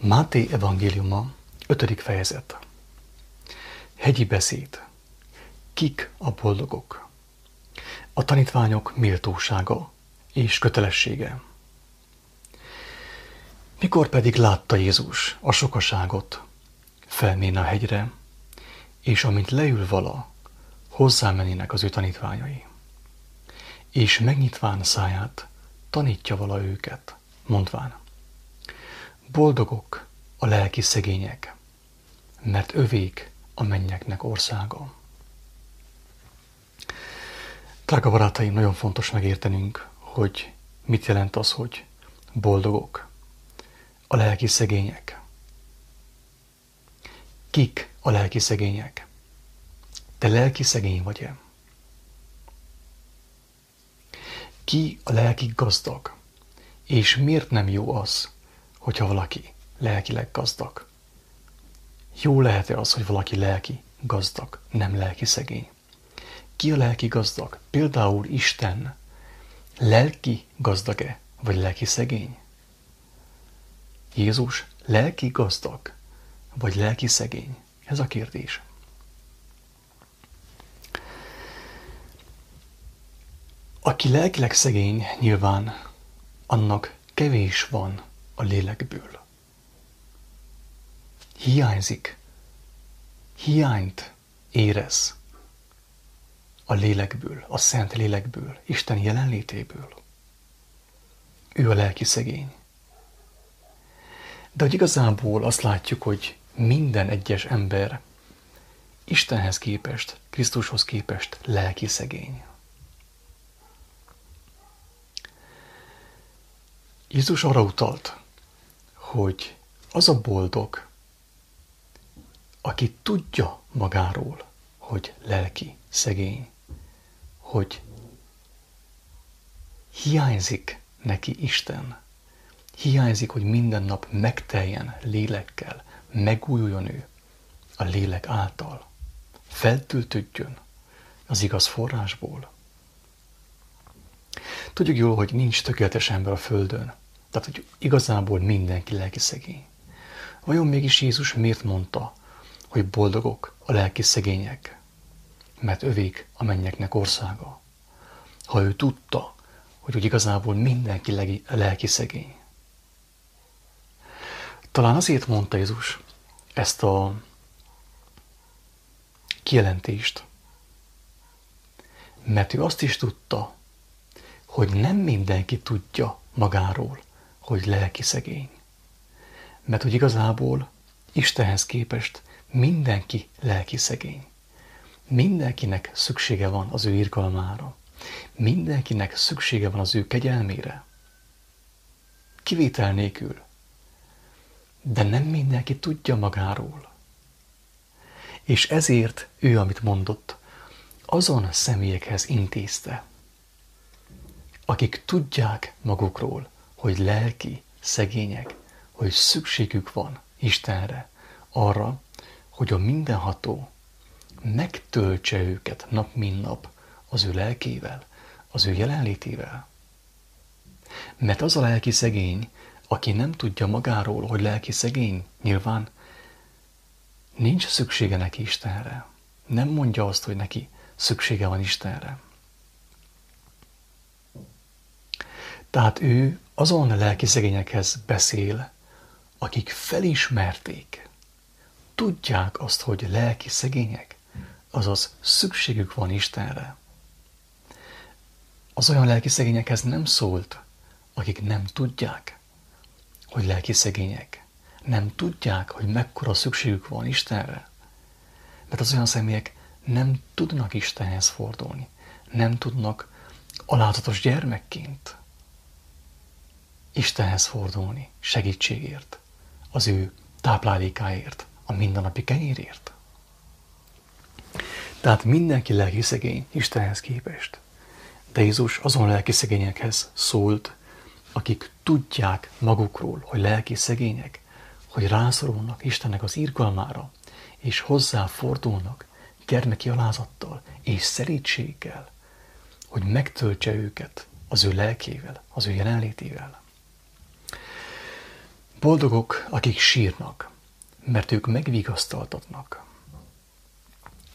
Máté evangéliuma, 5. fejezet. Hegyi beszéd. Kik a boldogok? A tanítványok méltósága és kötelessége. Mikor pedig látta Jézus a sokaságot, felmén a hegyre, és amint leül vala, hozzámenének az ő tanítványai. És megnyitván száját, tanítja vala őket, mondván, Boldogok a lelki szegények, mert övék a mennyeknek országa. Drága barátaim, nagyon fontos megértenünk, hogy mit jelent az, hogy boldogok, a lelki szegények. Kik a lelki szegények? Te lelki szegény vagy-e? Ki a lelki gazdag? És miért nem jó az, hogyha valaki lelkileg gazdag. Jó lehet-e az, hogy valaki lelki gazdag, nem lelki szegény? Ki a lelki gazdag? Például Isten lelki gazdag-e, vagy lelki szegény? Jézus lelki gazdag, vagy lelki szegény? Ez a kérdés. Aki lelkileg szegény, nyilván annak kevés van a lélekből. Hiányzik, hiányt érez a lélekből, a szent lélekből, Isten jelenlétéből. Ő a lelki szegény. De hogy igazából azt látjuk, hogy minden egyes ember Istenhez képest, Krisztushoz képest lelki szegény. Jézus arra utalt, hogy az a boldog, aki tudja magáról, hogy lelki, szegény, hogy hiányzik neki Isten, hiányzik, hogy minden nap megteljen lélekkel, megújuljon ő a lélek által, feltöltődjön az igaz forrásból. Tudjuk jól, hogy nincs tökéletes ember a Földön, tehát, hogy igazából mindenki lelki szegény. Vajon mégis Jézus miért mondta, hogy boldogok a lelki szegények? Mert övék a mennyeknek országa. Ha ő tudta, hogy, hogy igazából mindenki lelki szegény. Talán azért mondta Jézus ezt a kijelentést, mert ő azt is tudta, hogy nem mindenki tudja magáról, hogy lelki szegény. Mert hogy igazából Istenhez képest mindenki lelki szegény. Mindenkinek szüksége van az ő irgalmára. Mindenkinek szüksége van az ő kegyelmére. Kivétel nélkül. De nem mindenki tudja magáról. És ezért ő, amit mondott, azon személyekhez intézte, akik tudják magukról, hogy lelki, szegények, hogy szükségük van Istenre, arra, hogy a mindenható megtöltse őket nap mint nap az ő lelkével, az ő jelenlétével. Mert az a lelki szegény, aki nem tudja magáról, hogy lelki szegény, nyilván nincs szüksége neki Istenre. Nem mondja azt, hogy neki szüksége van Istenre. Tehát ő azon lelki szegényekhez beszél, akik felismerték, tudják azt, hogy lelki szegények, azaz szükségük van Istenre. Az olyan lelki szegényekhez nem szólt, akik nem tudják, hogy lelki szegények. Nem tudják, hogy mekkora szükségük van Istenre. Mert az olyan személyek nem tudnak Istenhez fordulni. Nem tudnak alázatos gyermekként Istenhez fordulni segítségért, az ő táplálékáért, a mindennapi kenyérért. Tehát mindenki lelki szegény Istenhez képest. De Jézus azon lelki szegényekhez szólt, akik tudják magukról, hogy lelki szegények, hogy rászorulnak Istennek az irgalmára, és hozzáfordulnak gyermeki alázattal és szerítséggel, hogy megtöltse őket az ő lelkével, az ő jelenlétével. Boldogok, akik sírnak, mert ők megvigasztaltatnak.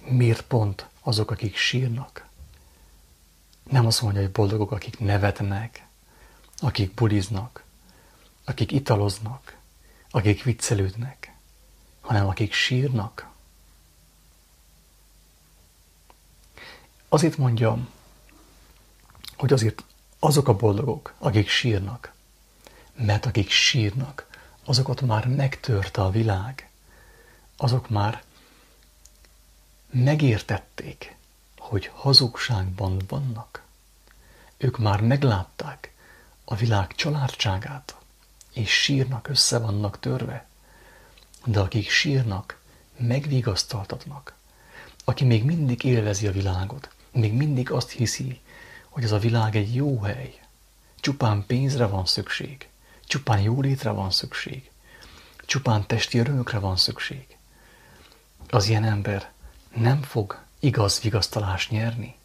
Miért pont azok, akik sírnak? Nem azt mondja, hogy boldogok, akik nevetnek, akik buliznak, akik italoznak, akik viccelődnek, hanem akik sírnak. Azért mondjam, hogy azért azok a boldogok, akik sírnak, mert akik sírnak, azokat már megtörte a világ, azok már megértették, hogy hazugságban vannak. Ők már meglátták a világ családságát, és sírnak, össze vannak törve. De akik sírnak, megvigasztaltatnak. Aki még mindig élvezi a világot, még mindig azt hiszi, hogy ez a világ egy jó hely. Csupán pénzre van szükség, csupán jólétre van szükség, csupán testi örömökre van szükség. Az ilyen ember nem fog igaz vigasztalást nyerni,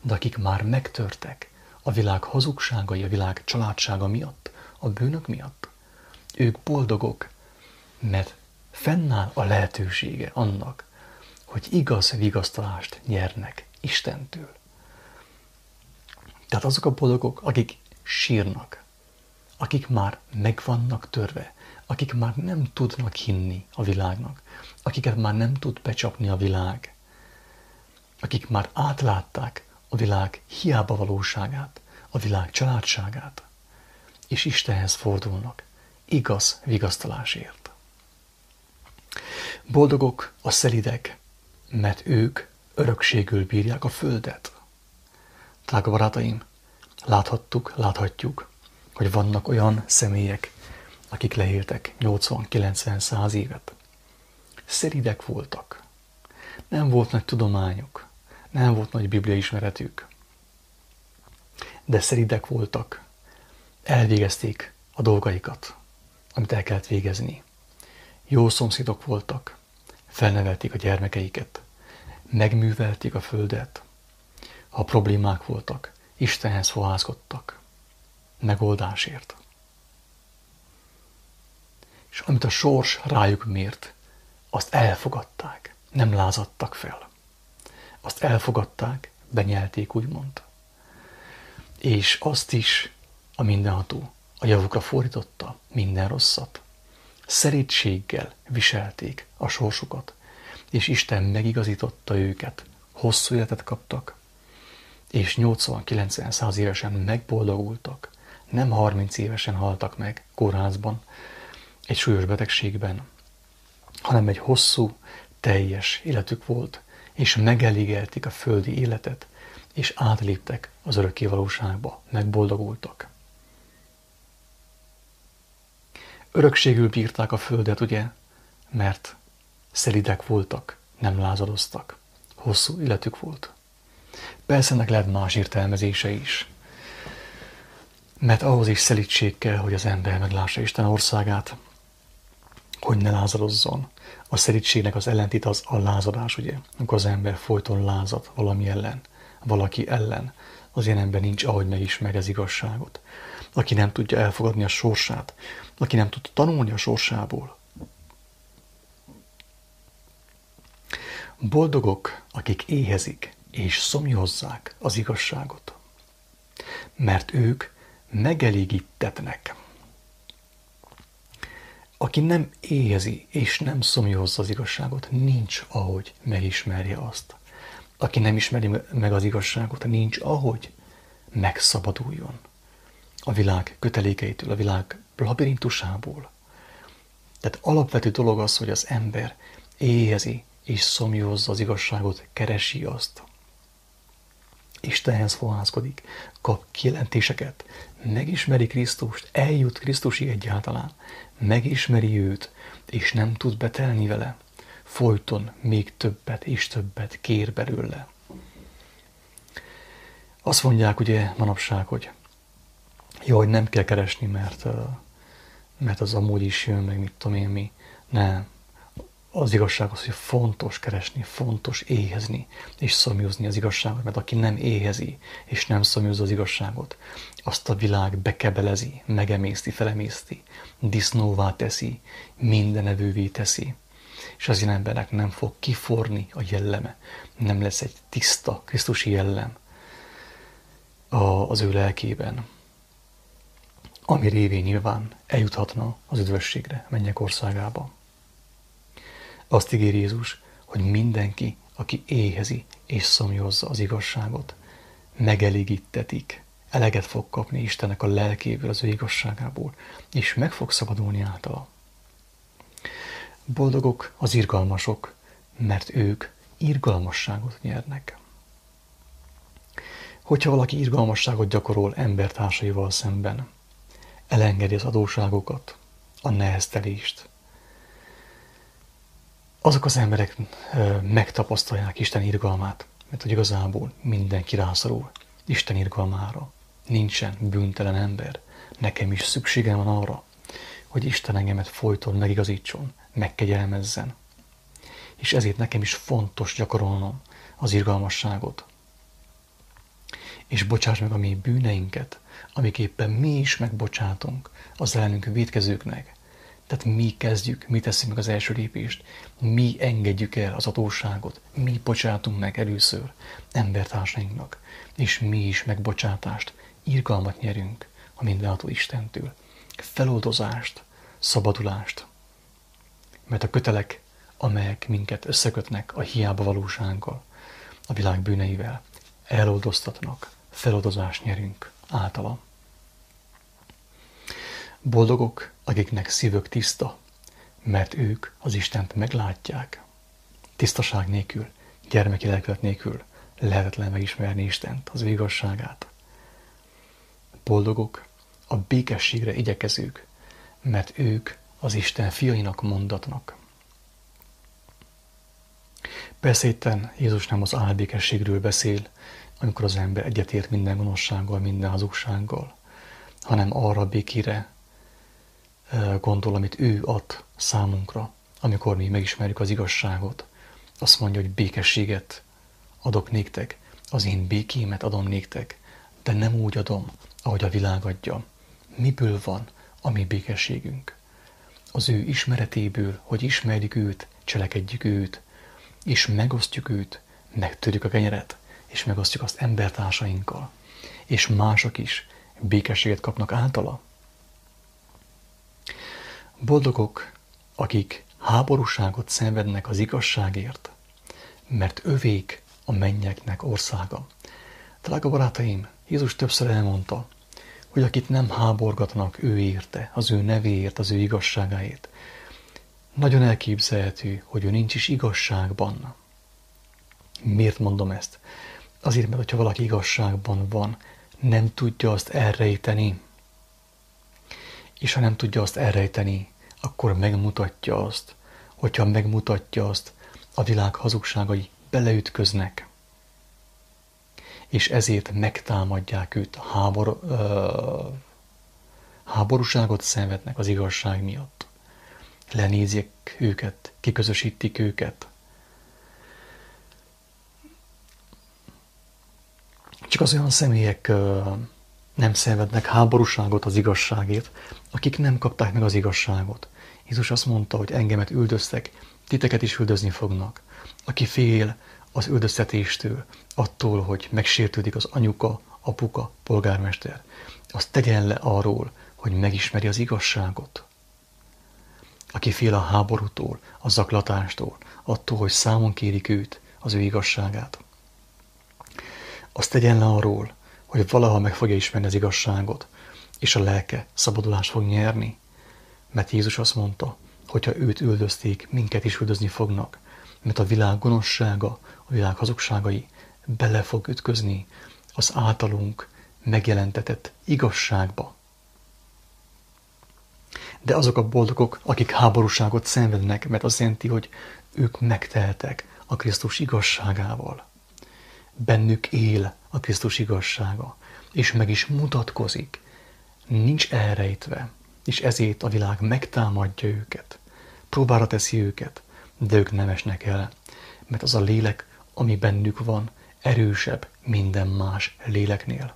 de akik már megtörtek a világ hazugságai, a világ családsága miatt, a bűnök miatt, ők boldogok, mert fennáll a lehetősége annak, hogy igaz vigasztalást nyernek Istentől. Tehát azok a boldogok, akik sírnak, akik már meg vannak törve, akik már nem tudnak hinni a világnak, akiket már nem tud becsapni a világ, akik már átlátták a világ hiába valóságát, a világ családságát, és Istenhez fordulnak igaz vigasztalásért. Boldogok a szelidek, mert ők örökségül bírják a földet. Drága barátaim, láthattuk, láthatjuk, hogy vannak olyan személyek, akik leéltek 80-90-100 évet. Szeridek voltak. Nem volt nagy tudományuk, nem volt nagy biblia ismeretük. De szeridek voltak. Elvégezték a dolgaikat, amit el kellett végezni. Jó szomszédok voltak, felnevelték a gyermekeiket, megművelték a földet. Ha problémák voltak, Istenhez fohászkodtak megoldásért. És amit a sors rájuk mért, azt elfogadták, nem lázadtak fel. Azt elfogadták, benyelték, úgymond. És azt is a mindenható a javukra fordította minden rosszat. Szerítséggel viselték a sorsukat, és Isten megigazította őket, hosszú életet kaptak, és 80-90-100 évesen megboldogultak, nem 30 évesen haltak meg kórházban, egy súlyos betegségben, hanem egy hosszú, teljes életük volt, és megelégelték a földi életet, és átléptek az örökké valóságba, megboldogultak. Örökségül bírták a földet, ugye, mert szelidek voltak, nem lázadoztak, hosszú életük volt. Persze ennek lehet más értelmezése is, mert ahhoz is szelítség kell, hogy az ember meglássa Isten országát, hogy ne lázadozzon. A szerítségnek az ellentét az a lázadás, ugye? Amikor az ember folyton lázad valami ellen, valaki ellen, az ilyen ember nincs, ahogy megismeri az igazságot. Aki nem tudja elfogadni a sorsát, aki nem tud tanulni a sorsából. Boldogok, akik éhezik és szomjozzák az igazságot, mert ők megelégítetnek. Aki nem éhezi és nem szomjozza az igazságot, nincs ahogy megismerje azt. Aki nem ismeri meg az igazságot, nincs ahogy megszabaduljon a világ kötelékeitől, a világ labirintusából. Tehát alapvető dolog az, hogy az ember éhezi és szomjozza az igazságot, keresi azt. Istenhez fohászkodik, kap kijelentéseket, megismeri Krisztust, eljut Krisztusig egyáltalán, megismeri őt, és nem tud betelni vele, folyton még többet és többet kér belőle. Azt mondják ugye manapság, hogy jó, hogy nem kell keresni, mert, mert az amúgy is jön, meg mit tudom én mi. Nem. Az igazság az, hogy fontos keresni, fontos éhezni és szomjúzni az igazságot, mert aki nem éhezi és nem szomjúzza az igazságot, azt a világ bekebelezi, megemészti, felemészti, disznóvá teszi, mindenevővé teszi. És az ilyen embernek nem fog kiforni a jelleme, nem lesz egy tiszta Krisztusi jellem az ő lelkében, ami révén nyilván eljuthatna az üdvösségre, mennyek országába. Azt ígér Jézus, hogy mindenki, aki éhezi és szomjozza az igazságot, megelégítetik, eleget fog kapni Istennek a lelkéből, az ő igazságából, és meg fog szabadulni általa. Boldogok az irgalmasok, mert ők irgalmasságot nyernek. Hogyha valaki irgalmasságot gyakorol embertársaival szemben, elengedi az adóságokat, a neheztelést, azok az emberek megtapasztalják Isten irgalmát, mert hogy igazából mindenki rászorul Isten irgalmára. Nincsen bűntelen ember. Nekem is szükségem van arra, hogy Isten engemet folyton megigazítson, megkegyelmezzen. És ezért nekem is fontos gyakorolnom az irgalmasságot. És bocsáss meg a mi bűneinket, amiképpen mi is megbocsátunk az ellenünk védkezőknek, tehát mi kezdjük, mi teszünk meg az első lépést, mi engedjük el az adósságot, mi bocsátunk meg először embertársainknak, és mi is megbocsátást, irgalmat nyerünk a mindenható Istentől, feloldozást, szabadulást. Mert a kötelek, amelyek minket összekötnek a hiába valósággal, a világ bűneivel, eloldoztatnak, feloldozást nyerünk általa. Boldogok, akiknek szívük tiszta, mert ők az Istent meglátják. Tisztaság nélkül, gyermeki lelkület nélkül lehetetlen megismerni Istent, az igazságát. Boldogok a békességre igyekezők, mert ők az Isten fiainak mondatnak. Persze itten Jézus nem az álbékességről beszél, amikor az ember egyetért minden gonoszsággal, minden hazugsággal, hanem arra békére, gondol, amit ő ad számunkra, amikor mi megismerjük az igazságot. Azt mondja, hogy békességet adok néktek, az én békémet adom néktek, de nem úgy adom, ahogy a világ adja. Miből van a mi békességünk? Az ő ismeretéből, hogy ismerjük őt, cselekedjük őt, és megosztjuk őt, megtörjük a kenyeret, és megosztjuk azt embertársainkkal, és mások is békességet kapnak általa. Boldogok, akik háborúságot szenvednek az igazságért, mert övék a mennyeknek országa. Drága barátaim, Jézus többször elmondta, hogy akit nem háborgatnak ő érte, az ő nevéért, az ő igazságáért, nagyon elképzelhető, hogy ő nincs is igazságban. Miért mondom ezt? Azért, mert hogyha valaki igazságban van, nem tudja azt elrejteni, és ha nem tudja azt elrejteni, akkor megmutatja azt. Hogyha megmutatja azt, a világ hazugságai beleütköznek. És ezért megtámadják őt, hábor, ö, háborúságot szenvednek az igazság miatt. Lenézik őket, kiközösítik őket. Csak az olyan személyek nem szenvednek háborúságot az igazságért, akik nem kapták meg az igazságot. Jézus azt mondta, hogy engemet üldöztek, titeket is üldözni fognak. Aki fél az üldöztetéstől, attól, hogy megsértődik az anyuka, apuka, polgármester, az tegyen le arról, hogy megismeri az igazságot. Aki fél a háborútól, a zaklatástól, attól, hogy számon kérik őt, az ő igazságát. Azt tegyen le arról, hogy valaha meg fogja ismerni az igazságot, és a lelke szabadulást fog nyerni. Mert Jézus azt mondta, hogyha őt üldözték, minket is üldözni fognak, mert a világ gonoszsága, a világ hazugságai bele fog ütközni az általunk megjelentetett igazságba. De azok a boldogok, akik háborúságot szenvednek, mert azt jelenti, hogy ők megteltek a Krisztus igazságával. Bennük él a Krisztus igazsága, és meg is mutatkozik, nincs elrejtve, és ezért a világ megtámadja őket, próbára teszi őket, de ők nem esnek el, mert az a lélek, ami bennük van, erősebb minden más léleknél.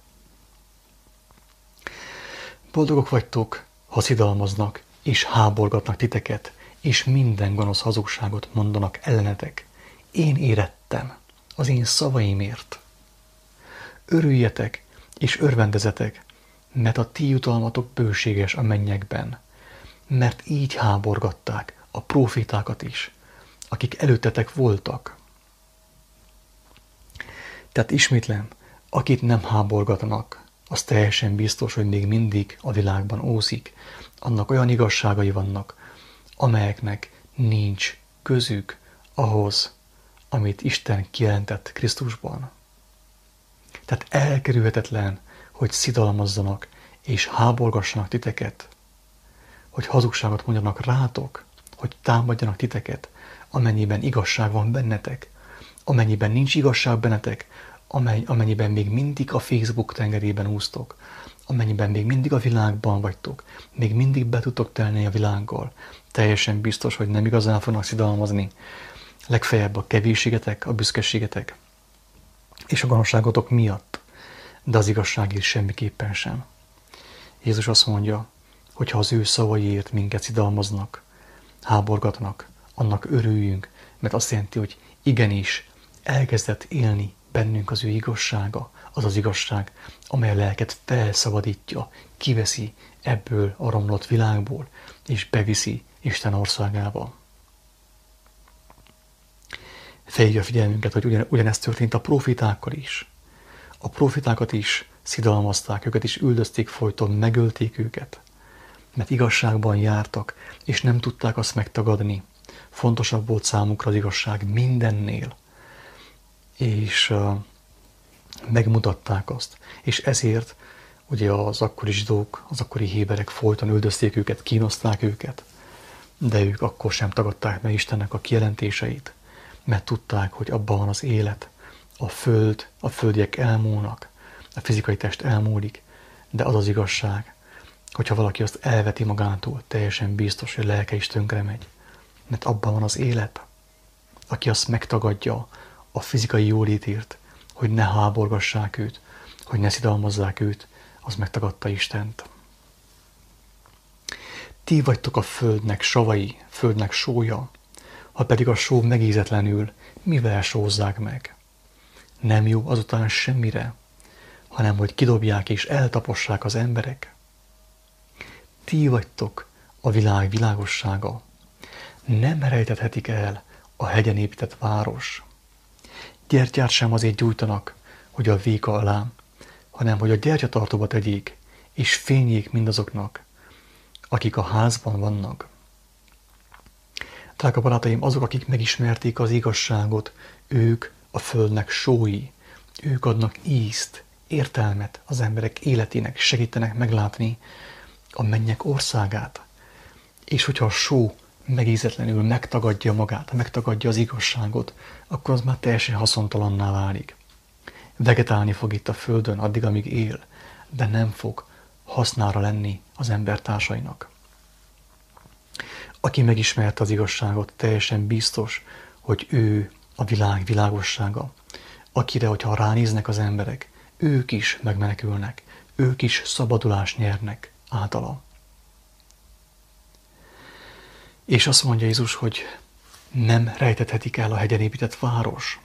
Boldogok vagytok, ha szidalmaznak és háborgatnak titeket, és minden gonosz hazugságot mondanak ellenetek. Én érettem az én szavaimért. Örüljetek és örvendezetek, mert a ti jutalmatok bőséges a mennyekben, mert így háborgatták a profitákat is, akik előttetek voltak. Tehát ismétlem, akit nem háborgatnak, az teljesen biztos, hogy még mindig a világban ószik, annak olyan igazságai vannak, amelyeknek nincs közük ahhoz, amit Isten kijelentett Krisztusban. Tehát elkerülhetetlen, hogy szidalmazzanak és háborgassanak titeket, hogy hazugságot mondjanak rátok, hogy támadjanak titeket, amennyiben igazság van bennetek, amennyiben nincs igazság bennetek, amennyiben még mindig a Facebook tengerében úsztok, amennyiben még mindig a világban vagytok, még mindig be tudtok telni a világgal, teljesen biztos, hogy nem igazán fognak szidalmazni. Legfeljebb a kevésségetek, a büszkeségetek és a gonoszságotok miatt, de az igazságért semmiképpen sem. Jézus azt mondja, hogy ha az ő szavaiért minket szidalmaznak, háborgatnak, annak örüljünk, mert azt jelenti, hogy igenis elkezdett élni bennünk az ő igazsága, az az igazság, amely a lelket felszabadítja, kiveszi ebből a romlott világból, és beviszi Isten országába. Fejlődj a figyelmünket, hogy ugyan, ugyanezt történt a profitákkal is. A profitákat is szidalmazták, őket is üldözték folyton, megölték őket, mert igazságban jártak, és nem tudták azt megtagadni. Fontosabb volt számukra az igazság mindennél. És uh, megmutatták azt. És ezért ugye az akkori zsidók, az akkori héberek folyton üldözték őket, kínozták őket, de ők akkor sem tagadták meg Istennek a kijelentéseit, mert tudták, hogy abban van az élet, a föld, a földiek elmúlnak, a fizikai test elmúlik, de az az igazság, hogyha valaki azt elveti magától, teljesen biztos, hogy a lelke is tönkre megy. Mert abban van az élet. Aki azt megtagadja a fizikai jólétért, hogy ne háborgassák őt, hogy ne szidalmazzák őt, az megtagadta Istent. Ti vagytok a földnek savai, földnek sója, ha pedig a só megízetlenül, mivel sózzák meg? Nem jó azután semmire, hanem hogy kidobják és eltapossák az emberek. Ti vagytok a világ világossága. Nem rejtethetik el a hegyen épített város. Gyertyát sem azért gyújtanak, hogy a véka alá, hanem hogy a gyertyatartóba tegyék, és fényék mindazoknak, akik a házban vannak. Drága barátaim, azok, akik megismerték az igazságot, ők a földnek sói, ők adnak ízt, értelmet az emberek életének, segítenek meglátni a mennyek országát. És hogyha a só megízetlenül megtagadja magát, megtagadja az igazságot, akkor az már teljesen haszontalanná válik. Vegetálni fog itt a földön addig, amíg él, de nem fog hasznára lenni az embertársainak. Aki megismerte az igazságot, teljesen biztos, hogy ő a világ világossága, akire, hogyha ránéznek az emberek, ők is megmenekülnek, ők is szabadulást nyernek általa. És azt mondja Jézus, hogy nem rejtethetik el a hegyen épített város.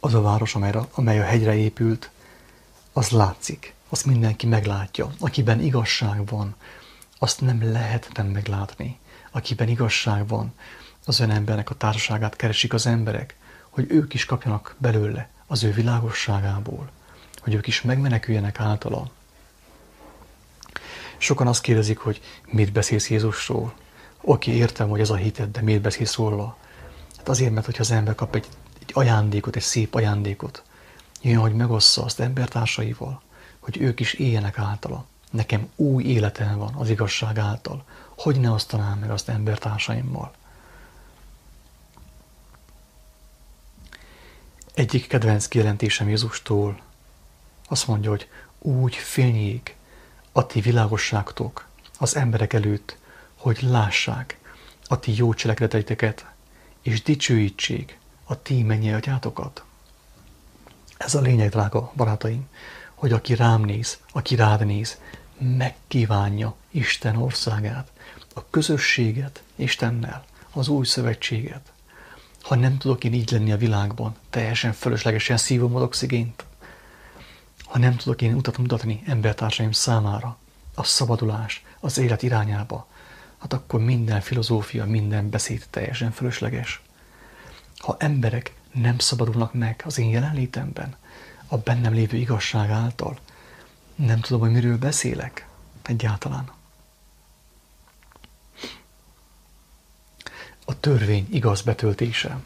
Az a város, amely a hegyre épült, az látszik, azt mindenki meglátja. Akiben igazság van, azt nem lehet nem meglátni. Akiben igazság van, az ön embernek a társaságát keresik az emberek, hogy ők is kapjanak belőle az ő világosságából, hogy ők is megmeneküljenek általa. Sokan azt kérdezik, hogy mit beszélsz Jézusról. Oké, értem, hogy ez a hited, de miért beszélsz róla? Hát azért, mert hogyha az ember kap egy, egy ajándékot, egy szép ajándékot, jön, hogy megossza azt embertársaival, hogy ők is éljenek általa. Nekem új életem van az igazság által. Hogy ne osztanám meg azt embertársaimmal? Egyik kedvenc kijelentésem Jézustól azt mondja, hogy úgy fényék a ti világosságtok az emberek előtt, hogy lássák, a ti jó cselekedeteiteket, és dicsőítsék a ti mennyi atyátokat. Ez a lényeg, drága barátaim, hogy aki rám néz, aki rád néz, megkívánja Isten országát, a közösséget Istennel, az új szövetséget. Ha nem tudok én így lenni a világban, teljesen fölöslegesen szívom az oxigént, ha nem tudok én utat mutatni embertársaim számára, a szabadulás, az élet irányába, hát akkor minden filozófia, minden beszéd teljesen fölösleges. Ha emberek nem szabadulnak meg az én jelenlétemben, a bennem lévő igazság által, nem tudom, hogy miről beszélek egyáltalán. A törvény igaz betöltése.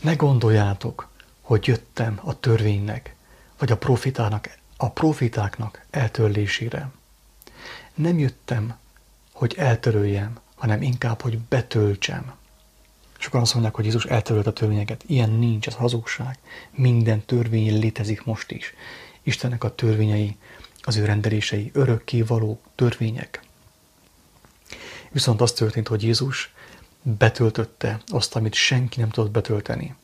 Ne gondoljátok, hogy jöttem a törvénynek, vagy a profitának, a profitáknak eltörlésére. Nem jöttem, hogy eltöröljem, hanem inkább, hogy betöltsem. Sokan azt mondják, hogy Jézus eltörölt a törvényeket. Ilyen nincs, ez hazugság. Minden törvény létezik most is. Istennek a törvényei, az ő rendelései örökké való törvények. Viszont az történt, hogy Jézus betöltötte azt, amit senki nem tudott betölteni.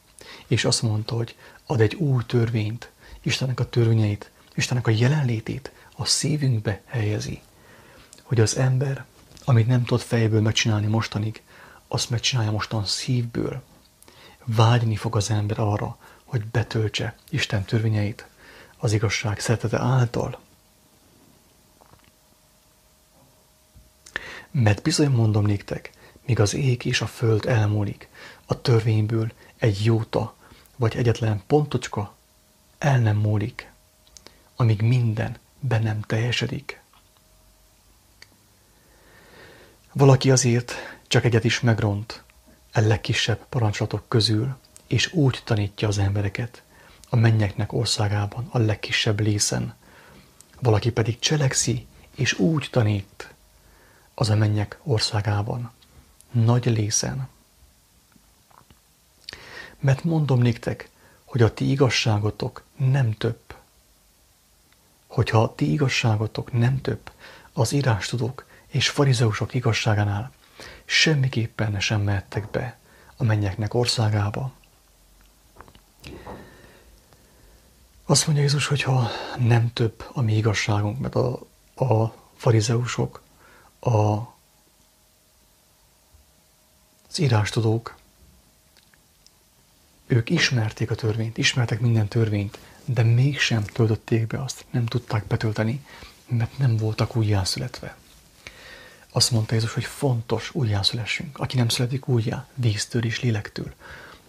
És azt mondta, hogy ad egy új törvényt, Istennek a törvényeit, Istennek a jelenlétét a szívünkbe helyezi. Hogy az ember, amit nem tud fejből megcsinálni mostanig, azt megcsinálja mostan szívből. Vágyni fog az ember arra, hogy betöltse Isten törvényeit az igazság szeretete által. Mert bizony mondom néktek, míg az ég és a föld elmúlik, a törvényből egy jóta, vagy egyetlen pontocska el nem múlik, amíg minden be nem teljesedik. Valaki azért csak egyet is megront a legkisebb parancsolatok közül, és úgy tanítja az embereket a mennyeknek országában a legkisebb lészen. Valaki pedig cselekszi, és úgy tanít az a mennyek országában, nagy lészen. Mert mondom néktek, hogy a ti igazságotok nem több. Hogyha a ti igazságotok nem több az írástudók és farizeusok igazságánál, semmiképpen sem mehettek be a mennyeknek országába. Azt mondja Jézus, hogy ha nem több a mi igazságunk, mert a, a farizeusok, a, az írástudók, ők ismerték a törvényt, ismertek minden törvényt, de mégsem töltötték be azt, nem tudták betölteni, mert nem voltak újjászületve. Azt mondta Jézus, hogy fontos újjászülessünk. Aki nem születik újjá, víztől és lélektől,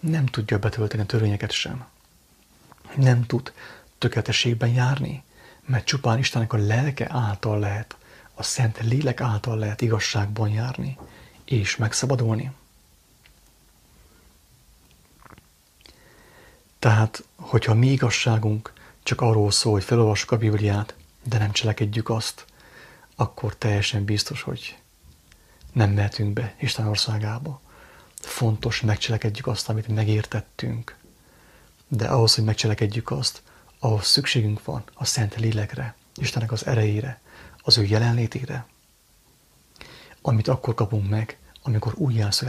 nem tudja betölteni a törvényeket sem. Nem tud tökéletességben járni, mert csupán Istennek a lelke által lehet, a szent lélek által lehet igazságban járni, és megszabadulni. Tehát, hogyha mi igazságunk csak arról szól, hogy felolvassuk a Bibliát, de nem cselekedjük azt, akkor teljesen biztos, hogy nem mehetünk be Isten országába. Fontos, megcselekedjük azt, amit megértettünk. De ahhoz, hogy megcselekedjük azt, ahhoz szükségünk van a Szent Lélekre, Istennek az erejére, az ő jelenlétére, amit akkor kapunk meg, amikor újjászületünk.